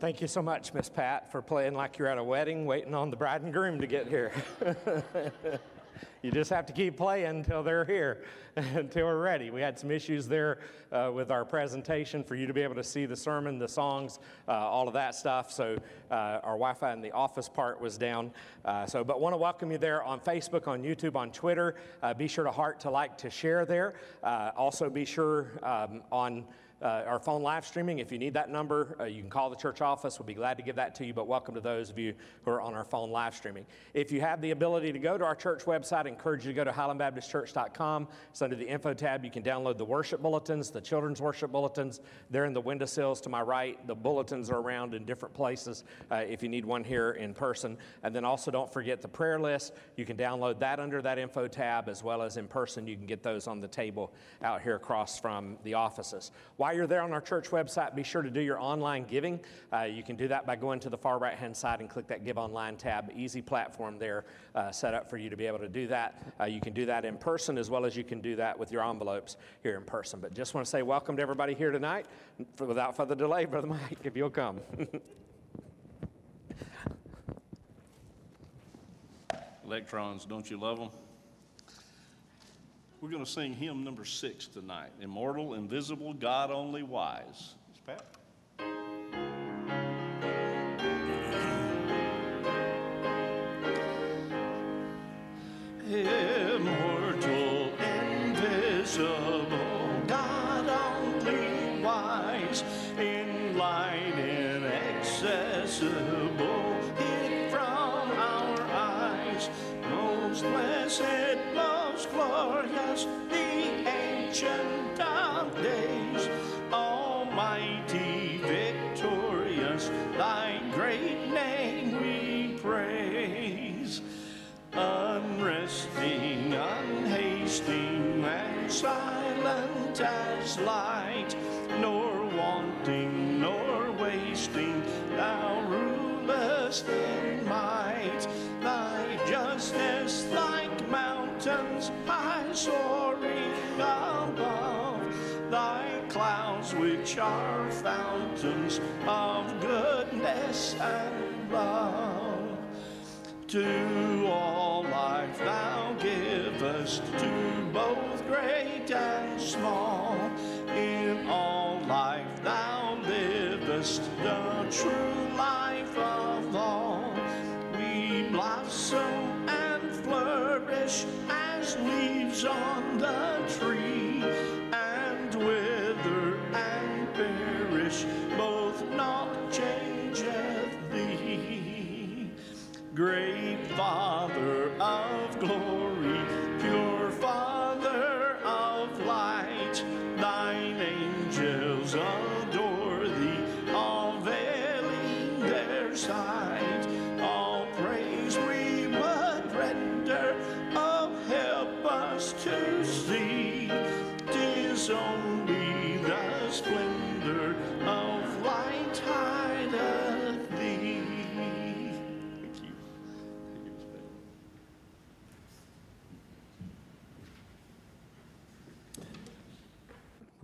Thank you so much, Miss Pat, for playing like you're at a wedding waiting on the bride and groom to get here. you just have to keep playing until they're here, until we're ready. We had some issues there uh, with our presentation for you to be able to see the sermon, the songs, uh, all of that stuff. So uh, our Wi-Fi in the office part was down. Uh, so, but want to welcome you there on Facebook, on YouTube, on Twitter. Uh, be sure to heart, to like, to share there. Uh, also, be sure um, on uh, our phone live streaming. If you need that number, uh, you can call the church office. We'll be glad to give that to you. But welcome to those of you who are on our phone live streaming. If you have the ability to go to our church website, I encourage you to go to highlandbaptistchurch.com. It's under the info tab. You can download the worship bulletins, the children's worship bulletins. They're in the windowsills to my right. The bulletins are around in different places uh, if you need one here in person. And then also don't forget the prayer list. You can download that under that info tab as well as in person. You can get those on the table out here across from the offices. While you're there on our church website, be sure to do your online giving. Uh, you can do that by going to the far right hand side and click that Give Online tab. Easy platform there uh, set up for you to be able to do that. Uh, you can do that in person as well as you can do that with your envelopes here in person. But just want to say welcome to everybody here tonight. Without further delay, Brother Mike, if you'll come. Electrons, don't you love them? We're going to sing hymn number six tonight Immortal, Invisible, God Only Wise. Immortal, invisible, God only wise, in light inaccessible, hid from our eyes, most blessed most glorious, the ancient of days, almighty, victorious, thy great name we praise. And silent as light, nor wanting, nor wasting, thou rulest in might. Thy justice, like mountains, high soaring above, thy clouds which are fountains of goodness and love. To all life thou givest, to both great and small. In all life thou livest, the true life of all. We blossom and flourish as leaves on the tree, and wither and perish, both not changeth thee. Great light, thine angels adore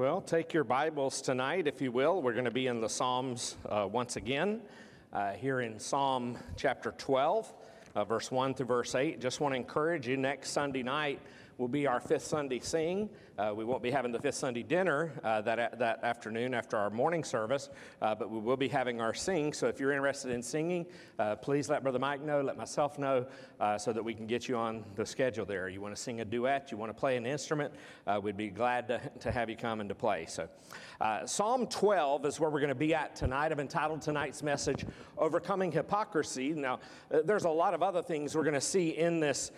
Well, take your Bibles tonight, if you will. We're going to be in the Psalms uh, once again, uh, here in Psalm chapter 12, uh, verse 1 through verse 8. Just want to encourage you next Sunday night will be our fifth Sunday sing. Uh, we won't be having the fifth Sunday dinner uh, that, that afternoon after our morning service, uh, but we will be having our sing. So if you're interested in singing, uh, please let Brother Mike know, let myself know, uh, so that we can get you on the schedule there. You want to sing a duet, you want to play an instrument, uh, we'd be glad to, to have you come and to play. So Psalm 12 is where we're going to be at tonight. I've entitled tonight's message, Overcoming Hypocrisy. Now, there's a lot of other things we're going to see in this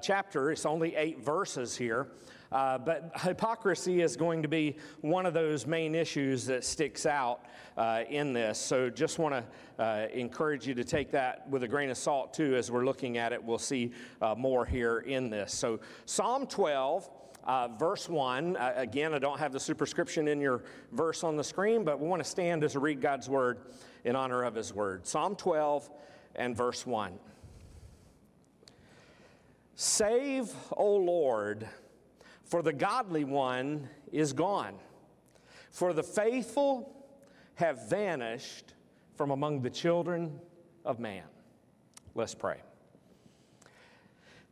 chapter. It's only eight verses here. Uh, but hypocrisy is going to be one of those main issues that sticks out uh, in this. So just want to uh, encourage you to take that with a grain of salt, too, as we're looking at it. We'll see uh, more here in this. So, Psalm 12. Uh, verse 1, uh, again, I don't have the superscription in your verse on the screen, but we want to stand as we read God's word in honor of his word. Psalm 12 and verse 1. Save, O Lord, for the godly one is gone, for the faithful have vanished from among the children of man. Let's pray.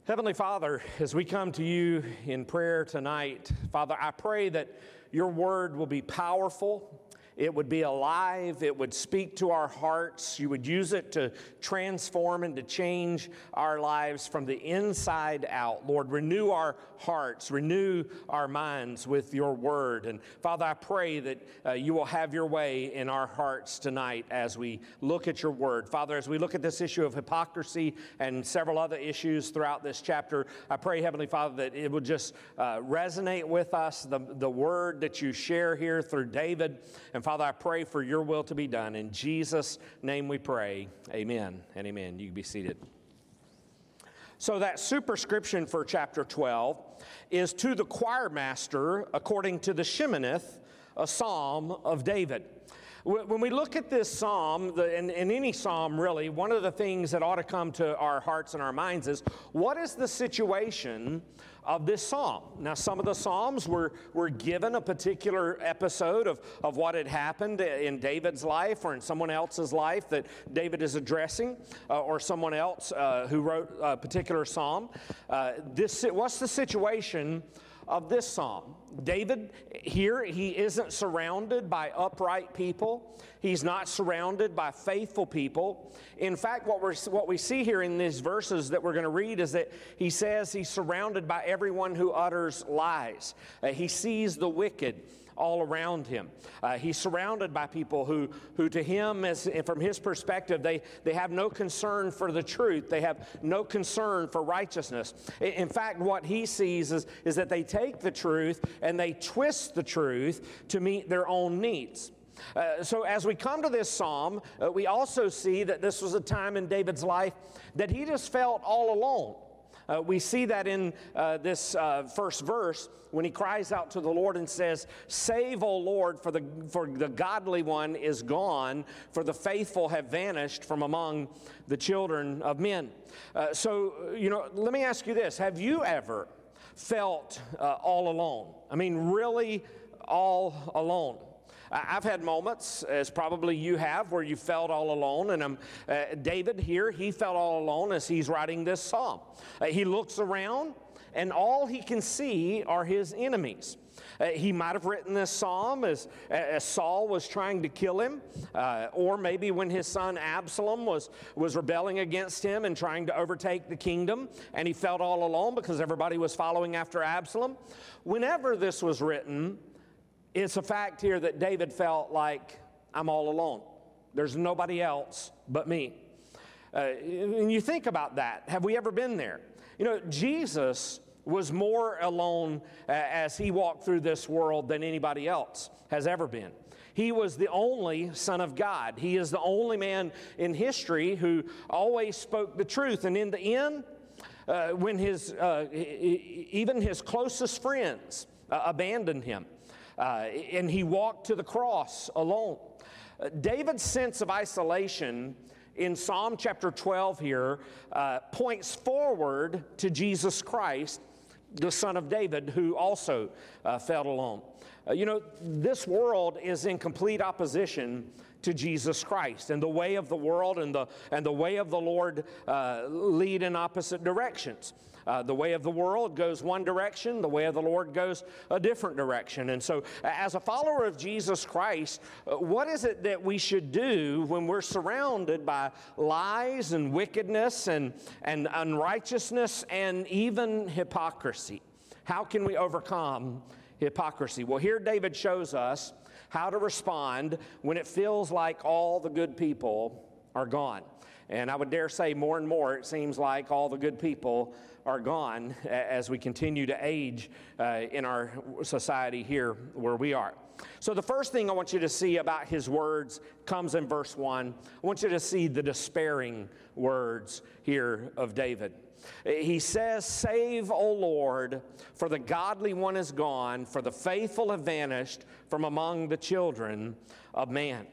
Heavenly Father, as we come to you in prayer tonight, Father, I pray that your word will be powerful it would be alive. It would speak to our hearts. You would use it to transform and to change our lives from the inside out. Lord, renew our hearts, renew our minds with your word. And Father, I pray that uh, you will have your way in our hearts tonight as we look at your word. Father, as we look at this issue of hypocrisy and several other issues throughout this chapter, I pray, Heavenly Father, that it will just uh, resonate with us, the, the word that you share here through David. And Father, I pray for your will to be done. In Jesus' name we pray. Amen and amen. You can be seated. So, that superscription for chapter 12 is to the choir master according to the Sheminith, a psalm of David. When we look at this psalm, in any psalm really, one of the things that ought to come to our hearts and our minds is what is the situation of this psalm? Now, some of the psalms were, were given a particular episode of, of what had happened in David's life or in someone else's life that David is addressing, uh, or someone else uh, who wrote a particular psalm. Uh, this, what's the situation? Of this psalm. David, here, he isn't surrounded by upright people. He's not surrounded by faithful people. In fact, what, we're, what we see here in these verses that we're going to read is that he says he's surrounded by everyone who utters lies. Uh, he sees the wicked all around him. Uh, he's surrounded by people who, who to him, as, from his perspective, they, they have no concern for the truth. They have no concern for righteousness. In fact, what he sees is, is that they take the truth and they twist the truth to meet their own needs. Uh, so, as we come to this psalm, uh, we also see that this was a time in David's life that he just felt all alone. Uh, we see that in uh, this uh, first verse when he cries out to the Lord and says, Save, O Lord, for the, for the godly one is gone, for the faithful have vanished from among the children of men. Uh, so, you know, let me ask you this Have you ever felt uh, all alone? I mean, really all alone? I've had moments, as probably you have, where you felt all alone. And um, uh, David here, he felt all alone as he's writing this psalm. Uh, he looks around, and all he can see are his enemies. Uh, he might have written this psalm as, as Saul was trying to kill him, uh, or maybe when his son Absalom was, was rebelling against him and trying to overtake the kingdom, and he felt all alone because everybody was following after Absalom. Whenever this was written, it's a fact here that David felt like, I'm all alone. There's nobody else but me. Uh, and you think about that. Have we ever been there? You know, Jesus was more alone uh, as he walked through this world than anybody else has ever been. He was the only Son of God. He is the only man in history who always spoke the truth. And in the end, uh, when his, uh, even his closest friends uh, abandoned him, uh, and he walked to the cross alone. Uh, David's sense of isolation in Psalm chapter 12 here uh, points forward to Jesus Christ, the Son of David, who also uh, felt alone. Uh, you know, this world is in complete opposition to Jesus Christ, and the way of the world and the, and the way of the Lord uh, lead in opposite directions. Uh, the way of the world goes one direction, the way of the Lord goes a different direction. And so, as a follower of Jesus Christ, uh, what is it that we should do when we're surrounded by lies and wickedness and, and unrighteousness and even hypocrisy? How can we overcome hypocrisy? Well, here David shows us how to respond when it feels like all the good people are gone. And I would dare say more and more, it seems like all the good people are gone as we continue to age uh, in our society here where we are. So, the first thing I want you to see about his words comes in verse 1. I want you to see the despairing words here of David. He says, Save, O Lord, for the godly one is gone, for the faithful have vanished from among the children of man.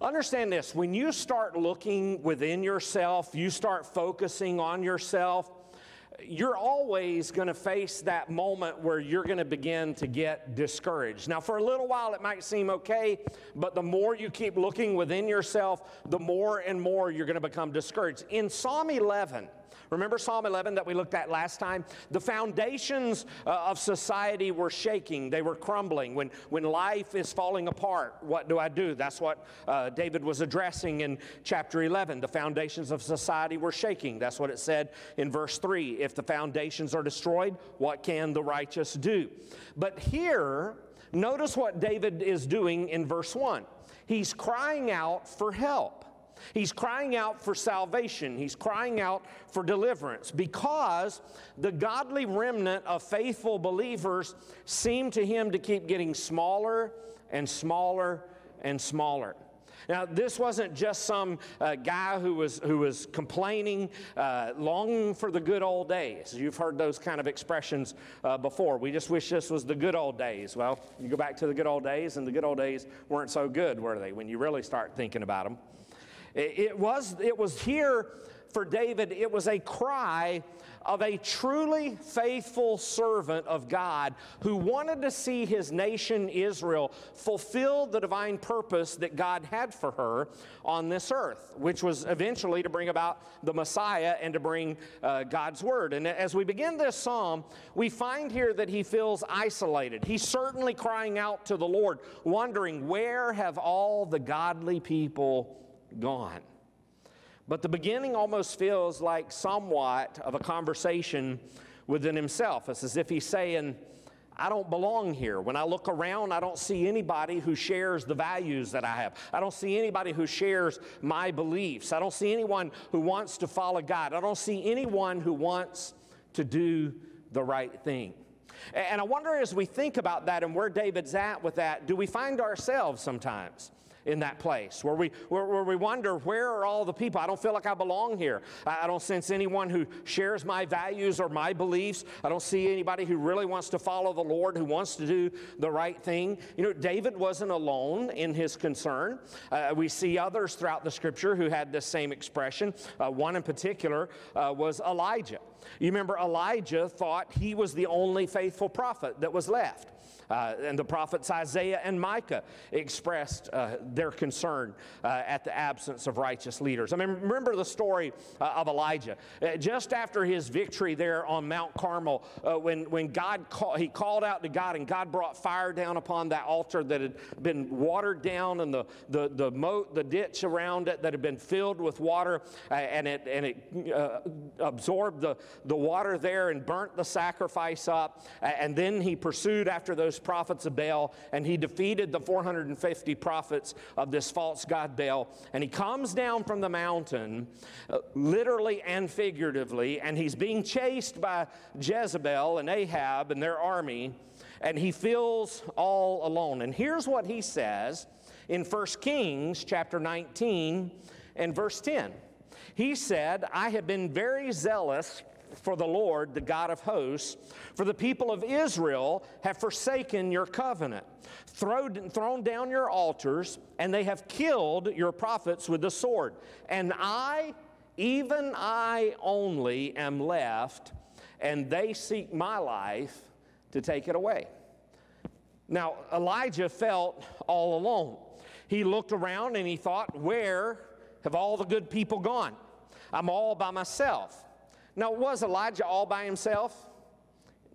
Understand this when you start looking within yourself, you start focusing on yourself, you're always going to face that moment where you're going to begin to get discouraged. Now, for a little while, it might seem okay, but the more you keep looking within yourself, the more and more you're going to become discouraged. In Psalm 11, Remember Psalm 11 that we looked at last time? The foundations uh, of society were shaking, they were crumbling. When, when life is falling apart, what do I do? That's what uh, David was addressing in chapter 11. The foundations of society were shaking. That's what it said in verse 3. If the foundations are destroyed, what can the righteous do? But here, notice what David is doing in verse 1. He's crying out for help. He's crying out for salvation. He's crying out for deliverance because the godly remnant of faithful believers seem to him to keep getting smaller and smaller and smaller. Now, this wasn't just some uh, guy who was, who was complaining, uh, longing for the good old days. You've heard those kind of expressions uh, before. We just wish this was the good old days. Well, you go back to the good old days, and the good old days weren't so good, were they, when you really start thinking about them? It was, it was here for David, it was a cry of a truly faithful servant of God who wanted to see his nation Israel fulfill the divine purpose that God had for her on this earth, which was eventually to bring about the Messiah and to bring uh, God's word. And as we begin this psalm, we find here that he feels isolated. He's certainly crying out to the Lord, wondering, Where have all the godly people gone. But the beginning almost feels like somewhat of a conversation within himself. It's as if he's saying, I don't belong here. When I look around, I don't see anybody who shares the values that I have. I don't see anybody who shares my beliefs. I don't see anyone who wants to follow God. I don't see anyone who wants to do the right thing. And I wonder as we think about that and where David's at with that, do we find ourselves sometimes? In that place where we, where, where, we wonder, where are all the people? I don't feel like I belong here. I, I don't sense anyone who shares my values or my beliefs. I don't see anybody who really wants to follow the Lord, who wants to do the right thing. You know, David wasn't alone in his concern. Uh, we see others throughout the scripture who had this same expression. Uh, one in particular uh, was Elijah. You remember, Elijah thought he was the only faithful prophet that was left. Uh, and the prophets Isaiah and Micah expressed uh, their concern uh, at the absence of righteous leaders. I mean, remember the story uh, of Elijah. Uh, just after his victory there on Mount Carmel, uh, when, when God call, he called out to God and God brought fire down upon that altar that had been watered down and the, the, the moat, the ditch around it that had been filled with water and it, and it absorbed the, the water there and burnt the sacrifice up. and then he pursued after those prophets of Baal, and he defeated the 450 prophets of this false god Baal. And he comes down from the mountain, uh, literally and figuratively, and he's being chased by Jezebel and Ahab and their army, and he feels all alone. And here's what he says in 1 Kings chapter 19 and verse 10. He said, I have been very zealous for the Lord, the God of hosts, for the people of Israel have forsaken your covenant, thrown, thrown down your altars, and they have killed your prophets with the sword. And I, even I only, am left, and they seek my life to take it away. Now, Elijah felt all alone. He looked around and he thought, Where have all the good people gone? I'm all by myself. Now, was Elijah all by himself?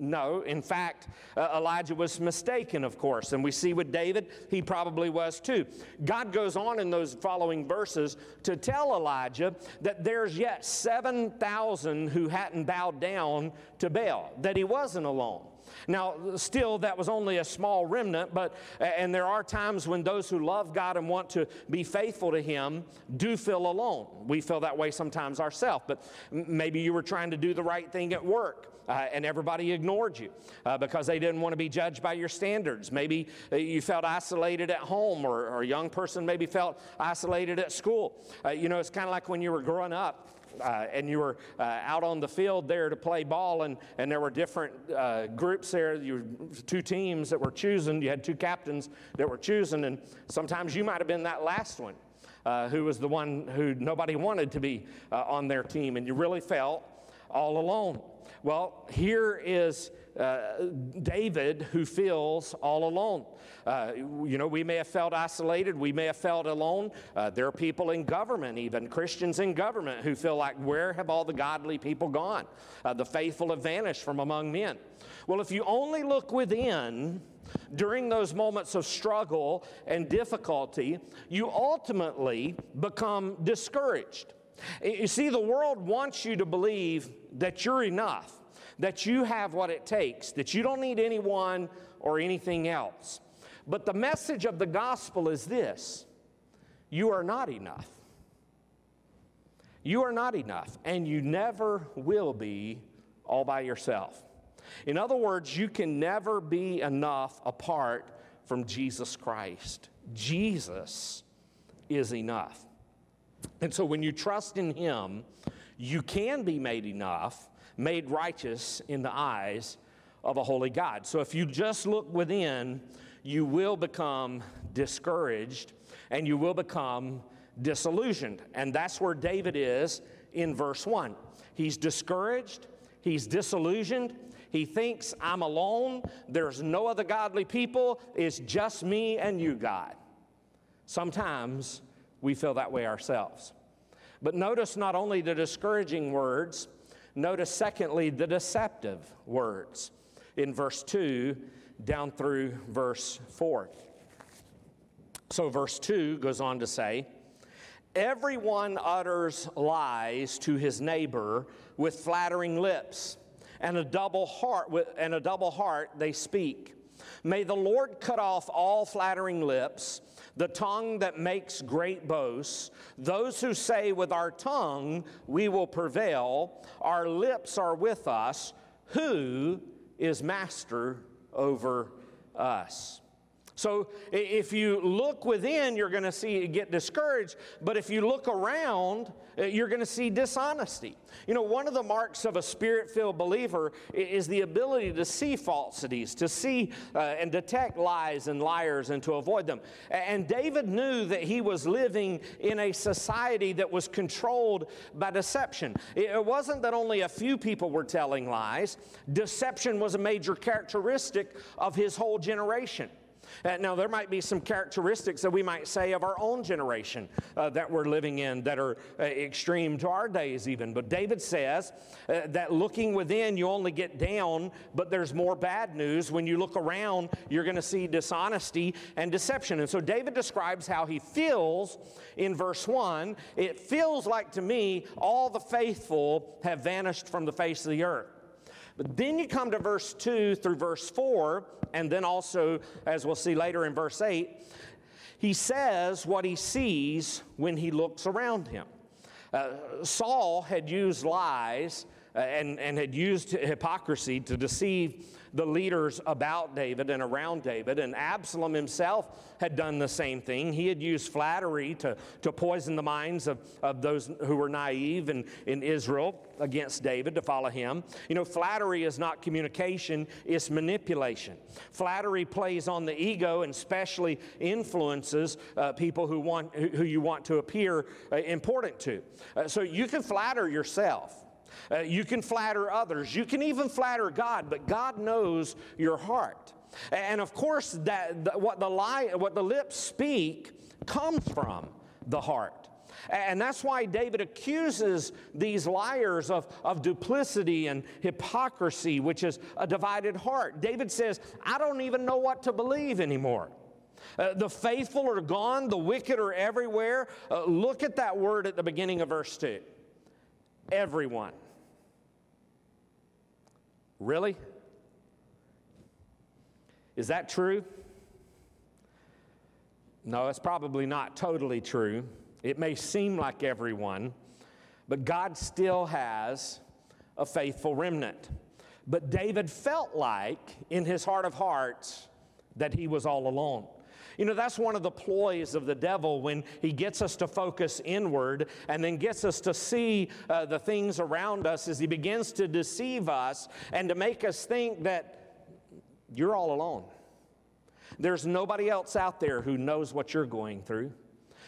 No. In fact, uh, Elijah was mistaken, of course. And we see with David, he probably was too. God goes on in those following verses to tell Elijah that there's yet 7,000 who hadn't bowed down to Baal, that he wasn't alone. Now, still, that was only a small remnant, but, and there are times when those who love God and want to be faithful to Him do feel alone. We feel that way sometimes ourselves, but maybe you were trying to do the right thing at work. Uh, and everybody ignored you uh, because they didn't want to be judged by your standards. Maybe uh, you felt isolated at home, or, or, a young person maybe felt isolated at school. Uh, you know, it's kind of like when you were growing up uh, and you were uh, out on the field there to play ball, and, and there were different uh, groups there. You were two teams that were choosing. You had two captains that were choosing, and sometimes you might have been that last one. Uh, who was the one who nobody wanted to be uh, on their team, and you really felt all alone. Well, here is uh, David who feels all alone. Uh, you know, we may have felt isolated, we may have felt alone. Uh, there are people in government, even Christians in government, who feel like, where have all the godly people gone? Uh, the faithful have vanished from among men. Well, if you only look within, during those moments of struggle and difficulty, you ultimately become discouraged. You see, the world wants you to believe that you're enough, that you have what it takes, that you don't need anyone or anything else. But the message of the gospel is this you are not enough. You are not enough, and you never will be all by yourself. In other words, you can never be enough apart from Jesus Christ. Jesus is enough. And so when you trust in Him, you can be made enough, made righteous in the eyes of a holy God. So if you just look within, you will become discouraged and you will become disillusioned. And that's where David is in verse 1. He's discouraged, he's disillusioned, he thinks, I'm alone, there's no other godly people, it's just me and you, God. Sometimes we feel that way ourselves. But notice not only the discouraging words, notice secondly the deceptive words in verse 2 down through verse 4. So, verse 2 goes on to say, Everyone utters lies to his neighbor with flattering lips, and a double heart and a double heart they speak. May the Lord cut off all flattering lips, the tongue that makes great boasts, those who say with our tongue we will prevail, our lips are with us, who is master over us. So if you look within, you're going to see get discouraged. But if you look around, uh, you're going to see dishonesty. You know, one of the marks of a spirit-filled believer is the ability to see falsities, to see uh, and detect lies and liars, and to avoid them. And David knew that he was living in a society that was controlled by deception. It wasn't that only a few people were telling lies. Deception was a major characteristic of his whole generation. Uh, now, there might be some characteristics that we might say of our own generation uh, that we're living in that are uh, extreme to our days, even. But David says uh, that looking within, you only get down, but there's more bad news. When you look around, you're going to see dishonesty and deception. And so David describes how he feels in verse 1. It feels like to me all the faithful have vanished from the face of the earth. But then you come to verse 2 through verse 4, and then also, as we'll see later in verse 8, he says what he sees when he looks around him. Uh, Saul had used lies uh, and, and had used hypocrisy to deceive the leaders about David and around David. And Absalom himself had done the same thing. He had used flattery to, to poison the minds of, of those who were naive in, in Israel against David to follow him. You know, flattery is not communication, it's manipulation. Flattery plays on the ego and especially influences uh, people who, want, who, you want to appear uh, important to. Uh, so you can flatter yourself. Uh, you can flatter others. You can even flatter God, but God knows your heart. And of course, that, that what the lie, what the lips speak, comes from the heart. And that's why David accuses these liars of, of duplicity and hypocrisy, which is a divided heart. David says, I don't even know what to believe anymore. Uh, the faithful are gone, the wicked are everywhere. Uh, look at that word at the beginning of verse 2 everyone. Really? Is that true? No, it's probably not totally true. It may seem like everyone, but God still has a faithful remnant. But David felt like, in his heart of hearts, that he was all alone. You know, that's one of the ploys of the devil when he gets us to focus inward and then gets us to see uh, the things around us as he begins to deceive us and to make us think that you're all alone. There's nobody else out there who knows what you're going through.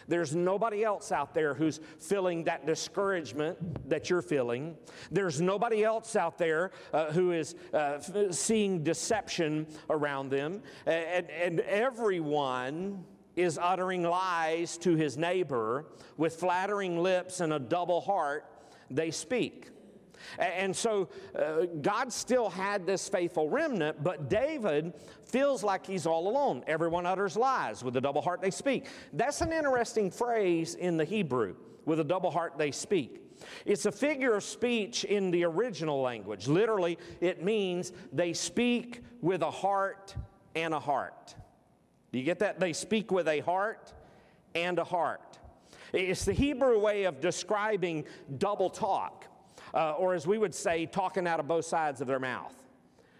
There's nobody else out there who's feeling that discouragement that you're feeling. There's nobody else out there uh, who is uh, seeing deception around them. And, and everyone is uttering lies to his neighbor with flattering lips and a double heart they speak. And so uh, God still had this faithful remnant, but David feels like he's all alone. Everyone utters lies. With a double heart, they speak. That's an interesting phrase in the Hebrew. With a double heart, they speak. It's a figure of speech in the original language. Literally, it means they speak with a heart and a heart. Do you get that? They speak with a heart and a heart. It's the Hebrew way of describing double talk uh, or as we would say, talking out of both sides of their mouth.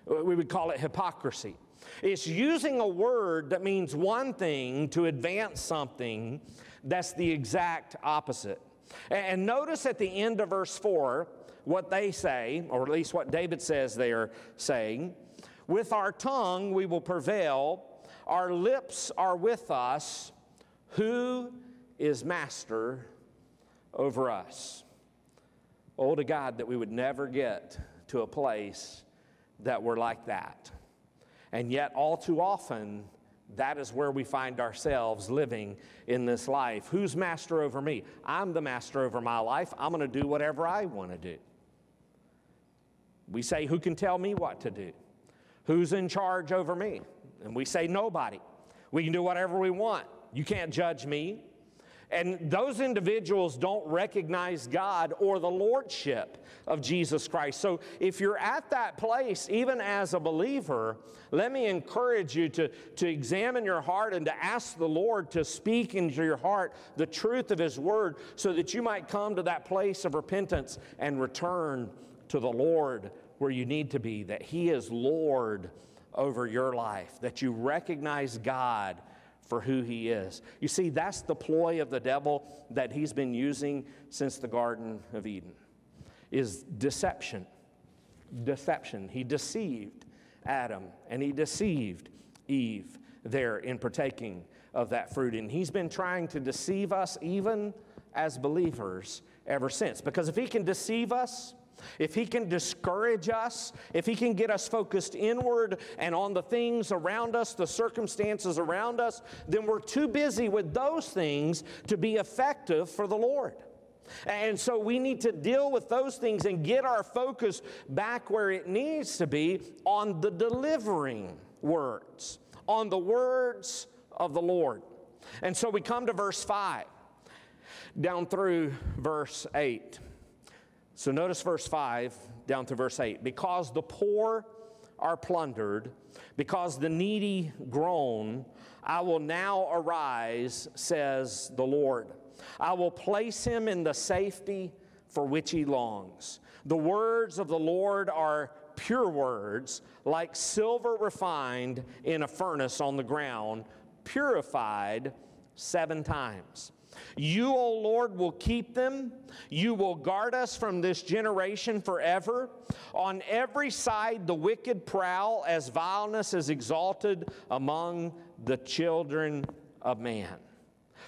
We would call it hypocrisy. It's using a word that means one thing to advance something that's the exact opposite. And notice at the end of verse 4 what they say, or at least what David says they are saying. With our tongue we will prevail, our lips are with us. Who is master over us? Oh, to God, that we would never get to a place that we're like that. And yet, all too often, that is where we find ourselves living in this life. Who's master over me? I'm the master over my life. I'm going to do whatever I want to do. We say, Who can tell me what to do? Who's in charge over me? And we say, Nobody. We can do whatever we want. You can't judge me. And those individuals don't recognize God or the lordship of Jesus Christ. So if you're at that place, even as a believer, let me encourage you to, to examine your heart and to ask the Lord to speak into your heart the truth of His Word so that you might come to that place of repentance and return to the Lord where you need to be, that He is Lord over your life, that you recognize God for who he is. You see, that's the ploy of the devil that he's been using since the Garden of Eden is deception. Deception. He deceived Adam and he deceived Eve there in partaking of that fruit. And he's been trying to deceive us even as believers ever since. Because if he can deceive us, if He can discourage us, if He can get us focused inward and on the things around us, the circumstances around us, then we're too busy with those things to be effective for the Lord. And so we need to deal with those things and get our focus back where it needs to be on the delivering words, on the words of the Lord. And so we come to verse 5 down through verse 8. So notice verse 5 down to verse 8. Because the poor are plundered, because the needy groan, I will now arise, says the Lord. I will place him in the safety for which he longs. The words of the Lord are pure words, like silver refined in a furnace on the ground, purified seven times. You, O Lord, will keep them. You will guard us from this generation forever. On every side, the wicked prowl as vileness is exalted among the children of man.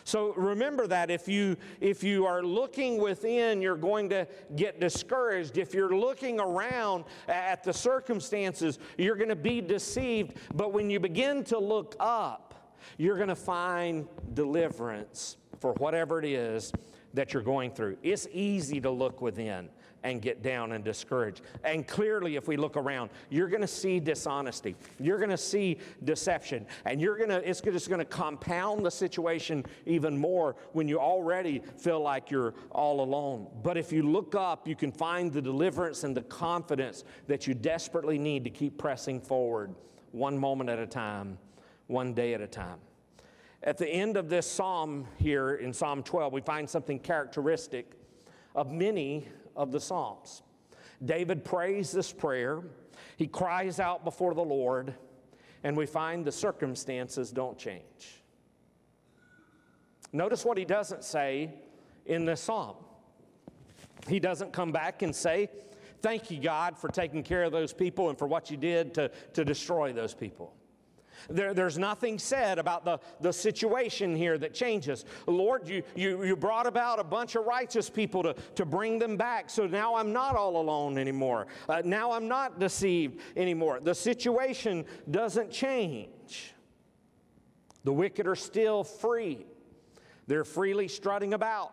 So remember that if you if you are looking within, you're going to get discouraged. If you're looking around at the circumstances, you're going to be deceived. But when you begin to look up, you're going to find deliverance for whatever it is that you're going through. It's easy to look within and get down and discouraged. And clearly, if we look around, you're going to see dishonesty. You're going to see deception. And you're going to, it's just going to compound the situation even more when you already feel like you're all alone. But if you look up, you can find the deliverance and the confidence that you desperately need to keep pressing forward one moment at a time, one day at a time. At the end of this psalm here in Psalm 12, we find something characteristic of many of the Psalms. David prays this prayer, he cries out before the Lord, and we find the circumstances don't change. Notice what he doesn't say in this psalm. He doesn't come back and say, Thank you, God, for taking care of those people and for what you did to, to destroy those people. There, there's nothing said about the, the situation here that changes. Lord, you, you, you brought about a bunch of righteous people to, to bring them back, so now I'm not all alone anymore. Uh, now I'm not deceived anymore. The situation doesn't change. The wicked are still free, they're freely strutting about.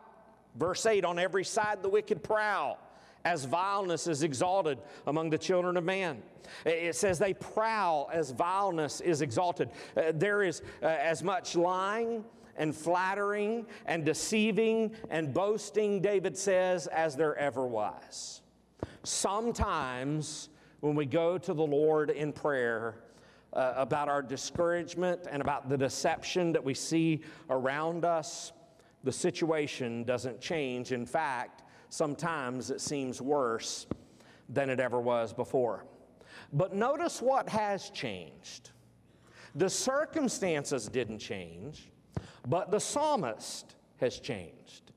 Verse 8 On every side the wicked prowl as vileness is exalted among the children of man. It says they prowl as vileness is exalted. Uh, there is uh, as much lying and flattering and deceiving and boasting, David says, as there ever was. Sometimes when we go to the Lord in prayer, uh, about our discouragement and about the deception that we see around us, the situation doesn't change. In fact, sometimes it seems worse than it ever was before. But notice what has changed. The circumstances didn't change, but the psalmist has changed.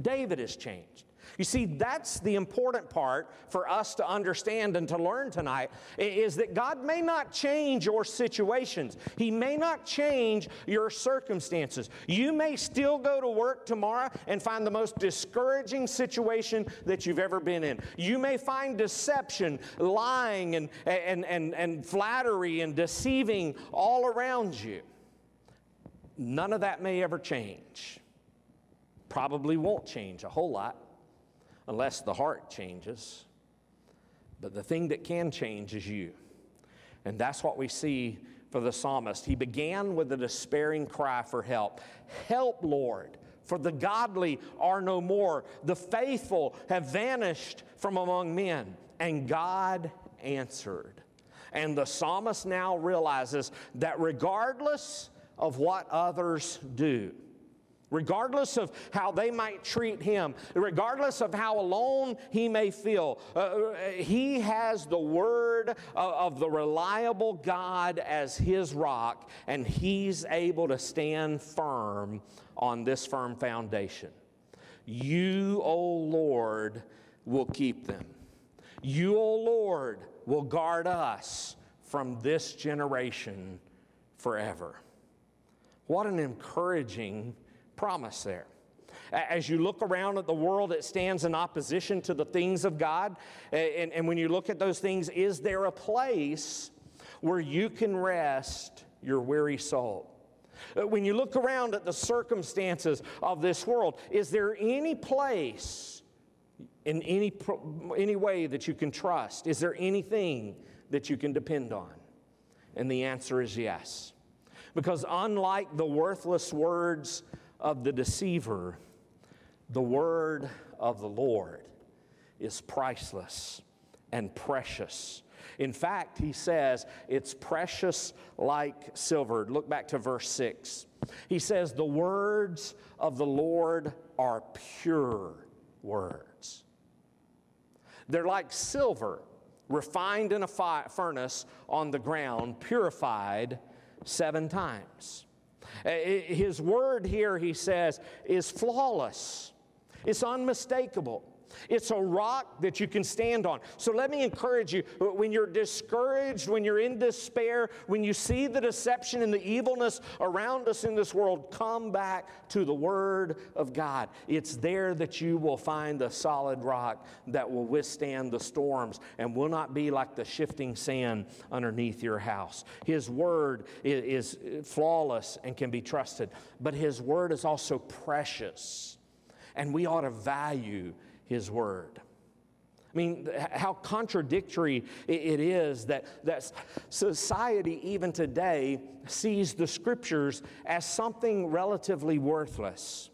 David has changed. You see, that's the important part for us to understand and to learn tonight is that God may not change your situations. He may not change your circumstances. You may still go to work tomorrow and find the most discouraging situation that you've ever been in. You may find deception, lying, and, and, and, and flattery and deceiving all around you. None of that may ever change. Probably won't change a whole lot unless the heart changes. But the thing that can change is you. And that's what we see for the psalmist. He began with a despairing cry for help Help, Lord, for the godly are no more. The faithful have vanished from among men. And God answered. And the psalmist now realizes that regardless of what others do, regardless of how they might treat him, regardless of how alone he may feel. Uh, uh he has the word of, of the reliable God as his rock, and he's able to stand firm on this firm foundation. You, O Lord, will keep them. You, O Lord, will guard us from this generation forever. What an encouraging promise there. As you look around at the world, it stands in opposition to the things of God. And, and when you look at those things, is there a place where you can rest your weary soul? Uh, when you look around at the circumstances of this world, is there any place in any, any way that you can trust? Is there anything that you can depend on? And the answer is yes. Because unlike the worthless words of the deceiver, the word of the Lord is priceless and precious. In fact, he says it's precious like silver. Look back to verse 6. He says, The words of the Lord are pure words. They're like silver refined in a furnace on the ground, purified seven times. Uh, his word here, he says, is flawless, it's unmistakable. It's a rock that you can stand on. So let me encourage you when you're discouraged, when you're in despair, when you see the deception and the evilness around us in this world, come back to the Word of God. It's there that you will find the solid rock that will withstand the storms and will not be like the shifting sand underneath your house. His Word is, flawless and can be trusted, but His Word is also precious. And we ought to value his Word. I mean, how contradictory it is that, that society, even today, sees the Scriptures as something relatively worthless.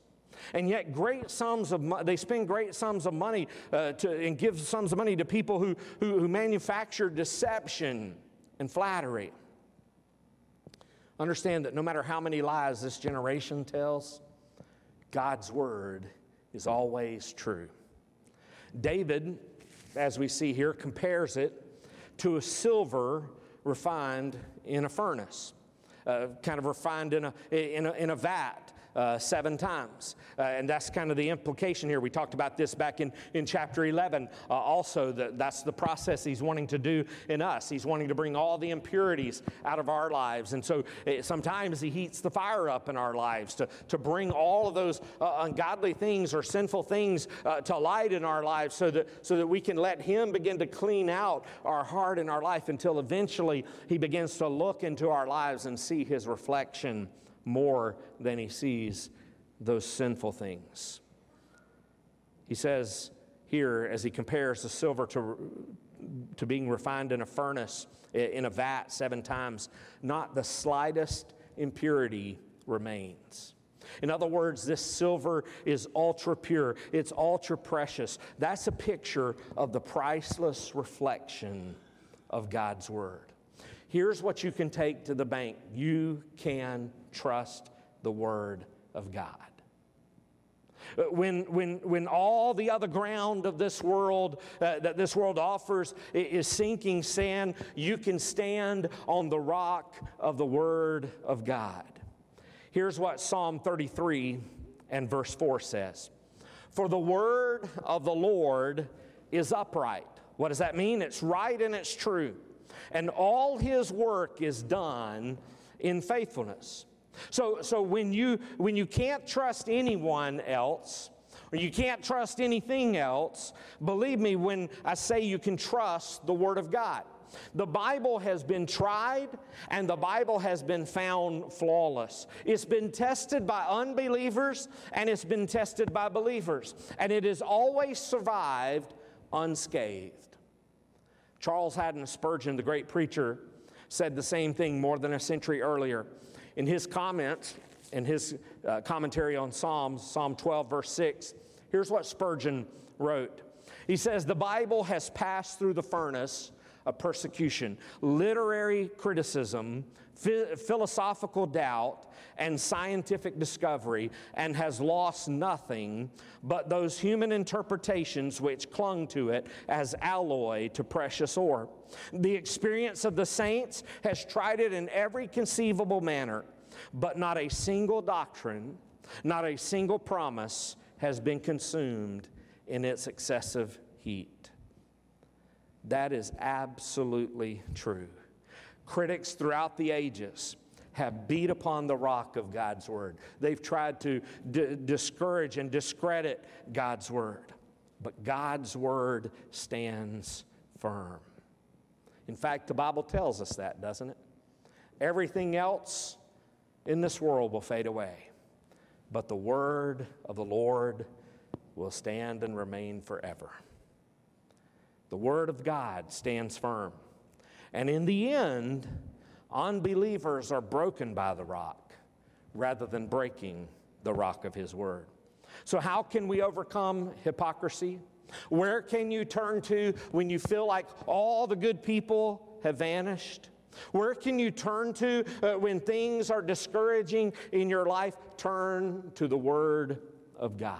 And yet, great sums of mo- they spend great sums of money uh, to, and give sums of money to people who, who, who manufacture deception and flattery. Understand that no matter how many lies this generation tells, God's word is always true. David, as we see here, compares it to a silver refined in a furnace, uh, kind of refined in a, in a, in a vat uh, seven times. Uh, and that's kind of the implication here. We talked about this back in, in chapter 11. Uh, also, that that's the process he's wanting to do in us. He's wanting to bring all the impurities out of our lives. And so it, eh, sometimes he heats the fire up in our lives to, to bring all of those uh, ungodly things or sinful things uh, to light in our lives so that, so that we can let him begin to clean out our heart and our life until eventually he begins to look into our lives and see his reflection more than he sees those sinful things. He says here, as he compares the silver to, to being refined in a furnace, in a vat seven times, not the slightest impurity remains. In other words, this silver is ultra pure, it's ultra precious. That's a picture of the priceless reflection of God's Word. Here's what you can take to the bank you can trust the Word of God. When, when, when all the other ground of this world uh, that this world offers is sinking sand, you can stand on the rock of the Word of God. Here's what Psalm 33 and verse 4 says For the Word of the Lord is upright. What does that mean? It's right and it's true. And all His work is done in faithfulness. So, so when, you, when you can't trust anyone else, or you can't trust anything else, believe me when I say you can trust the Word of God. The Bible has been tried and the Bible has been found flawless. It's been tested by unbelievers and it's been tested by believers, and it has always survived unscathed. Charles Haddon Spurgeon, the great preacher, said the same thing more than a century earlier. In his comments, in his uh, commentary on Psalms, Psalm 12, verse 6, here's what Spurgeon wrote. He says, The Bible has passed through the furnace of persecution, literary criticism, philosophical doubt, and scientific discovery, and has lost nothing but those human interpretations which clung to it as alloy to precious ore. The experience of the saints has tried it in every conceivable manner, but not a single doctrine, not a single promise has been consumed in its excessive heat. That is absolutely true. Critics throughout the ages have beat upon the rock of God's word. They've tried to d- discourage and discredit God's word. But God's word stands firm. In fact, the Bible tells us that, doesn't it? Everything else in this world will fade away, but the word of the Lord will stand and remain forever. The word of God stands firm. And in the end, unbelievers are broken by the rock rather than breaking the rock of his word. So, how can we overcome hypocrisy? Where can you turn to when you feel like all the good people have vanished? Where can you turn to uh, when things are discouraging in your life? Turn to the Word of God.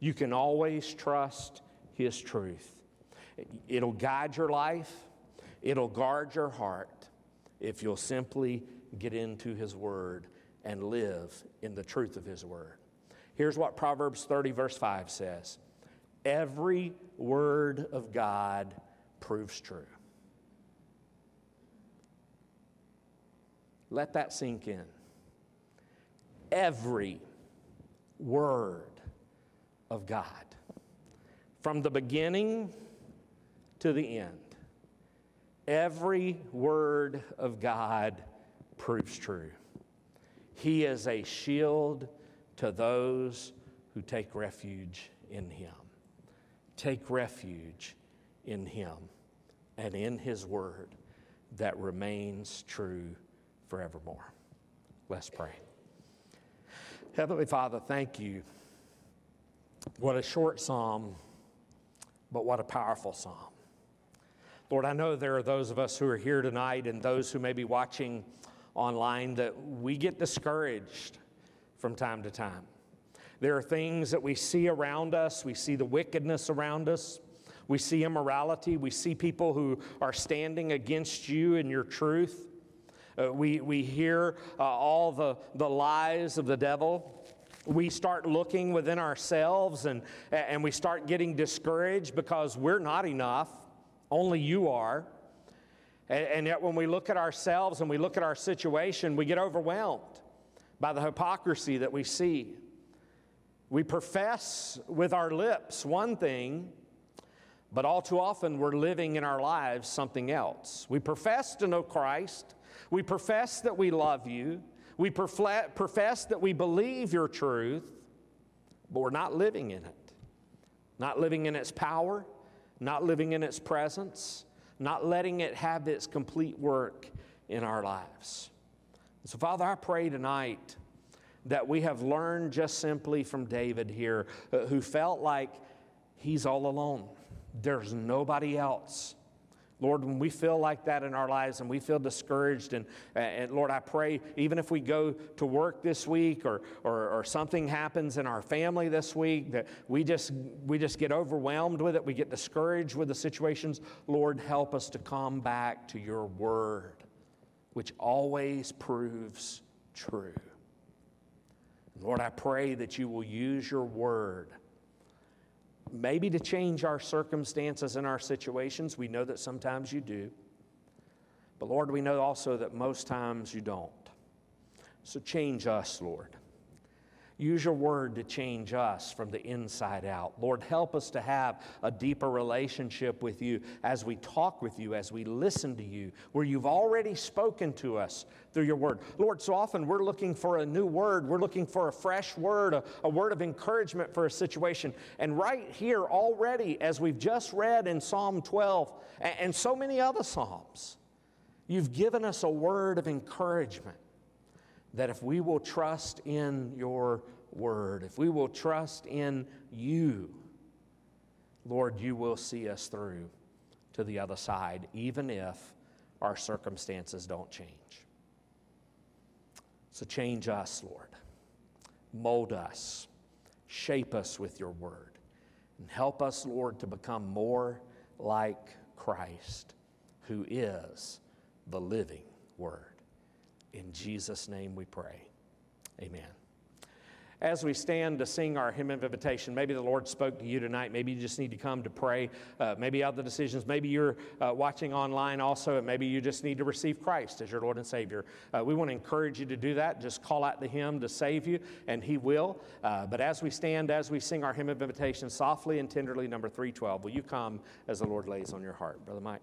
You can always trust His truth. It'll guide your life, it'll guard your heart if you'll simply get into His Word and live in the truth of His Word. Here's what Proverbs 30, verse 5 says Every word of God proves true. Let that sink in. Every word of God, from the beginning to the end, every word of God proves true. He is a shield to those who take refuge in Him. Take refuge in Him and in His Word that remains true forevermore. Let's pray. Heavenly Father, thank you. What a short psalm, but what a powerful psalm. Lord, I know there are those of us who are here tonight and those who may be watching online that we get discouraged from time to time. There are things that we see around us, we see the wickedness around us, we see immorality, we see people who are standing against you and your truth. Uh, we, we hear uh, all the, the lies of the devil. We start looking within ourselves and, and we start getting discouraged because we're not enough. Only you are. And, and yet, when we look at ourselves and we look at our situation, we get overwhelmed by the hypocrisy that we see. We profess with our lips one thing, but all too often we're living in our lives something else. We profess to know Christ, we profess that we love you, we profess that we believe your truth, but we're not living in it. Not living in its power, not living in its presence, not letting it have its complete work in our lives. So, Father, I pray tonight that we have learned just simply from David here, uh, who felt like he's all alone. There's nobody else. Lord, when we feel like that in our lives and we feel discouraged, and, and Lord, I pray even if we go to work this week or, or, or, something happens in our family this week, that we just, we just get overwhelmed with it, we get discouraged with the situations, Lord, help us to come back to your word, which always proves true. Lord, I pray that you will use your word maybe to change our circumstances and our situations. We know that sometimes you do. But Lord, we know also that most times you don't. So change us, Lord. Use your word to change us from the inside out. Lord, help us to have a deeper relationship with you as we talk with you, as we listen to you, where you've already spoken to us through your word. Lord, so often we're looking for a new word, we're looking for a fresh word, a, a word of encouragement for a situation. And right here, already, as we've just read in Psalm 12 and, and so many other Psalms, you've given us a word of encouragement that if we will trust in your word, if we will trust in you, Lord, you will see us through to the other side, even if our circumstances don't change. So change us, Lord. Mold us, shape us with your word, and help us, Lord, to become more like Christ, who is the living word. In Jesus' name we pray. Amen. As we stand to sing our hymn of invitation, maybe the Lord spoke to you tonight. Maybe you just need to come to pray. Uh, maybe other decisions. Maybe you're uh, watching online also, and maybe you just need to receive Christ as your Lord and Savior. Uh, we want to encourage you to do that. Just call out to Him to save you, and He will. Uh, but as we stand, as we sing our hymn of invitation, softly and tenderly, number 312, will you come as the Lord lays on your heart? Brother Mike.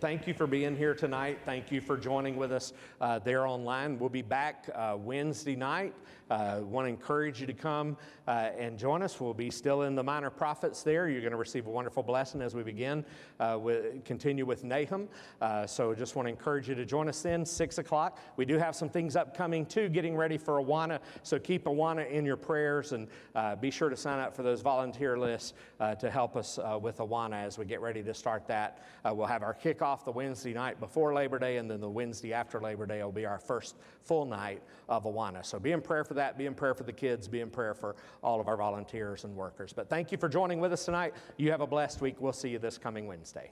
Thank you for being here tonight. Thank you for joining with us uh, there online. We'll be back uh, Wednesday night. Uh, Want to encourage you to come uh, and join us. We'll be still in the minor prophets there. You're going to receive a wonderful blessing as we begin. Uh, with, continue with Nahum. Uh, so just want to encourage you to join us then, 6 o'clock. We do have some things upcoming too, getting ready for Awana. So keep Awana in your prayers and uh, be sure to sign up for those volunteer lists uh, to help us with Awana as we get ready to start that. We'll have our kickoff the Wednesday night before Labor Day, and then the Wednesday after Labor Day will be our first full night of Awana. So be in prayer for that, be in prayer for the kids, be in prayer for all of our volunteers and workers. But thank you for joining with us tonight. You have a blessed week. We'll see you this coming Wednesday.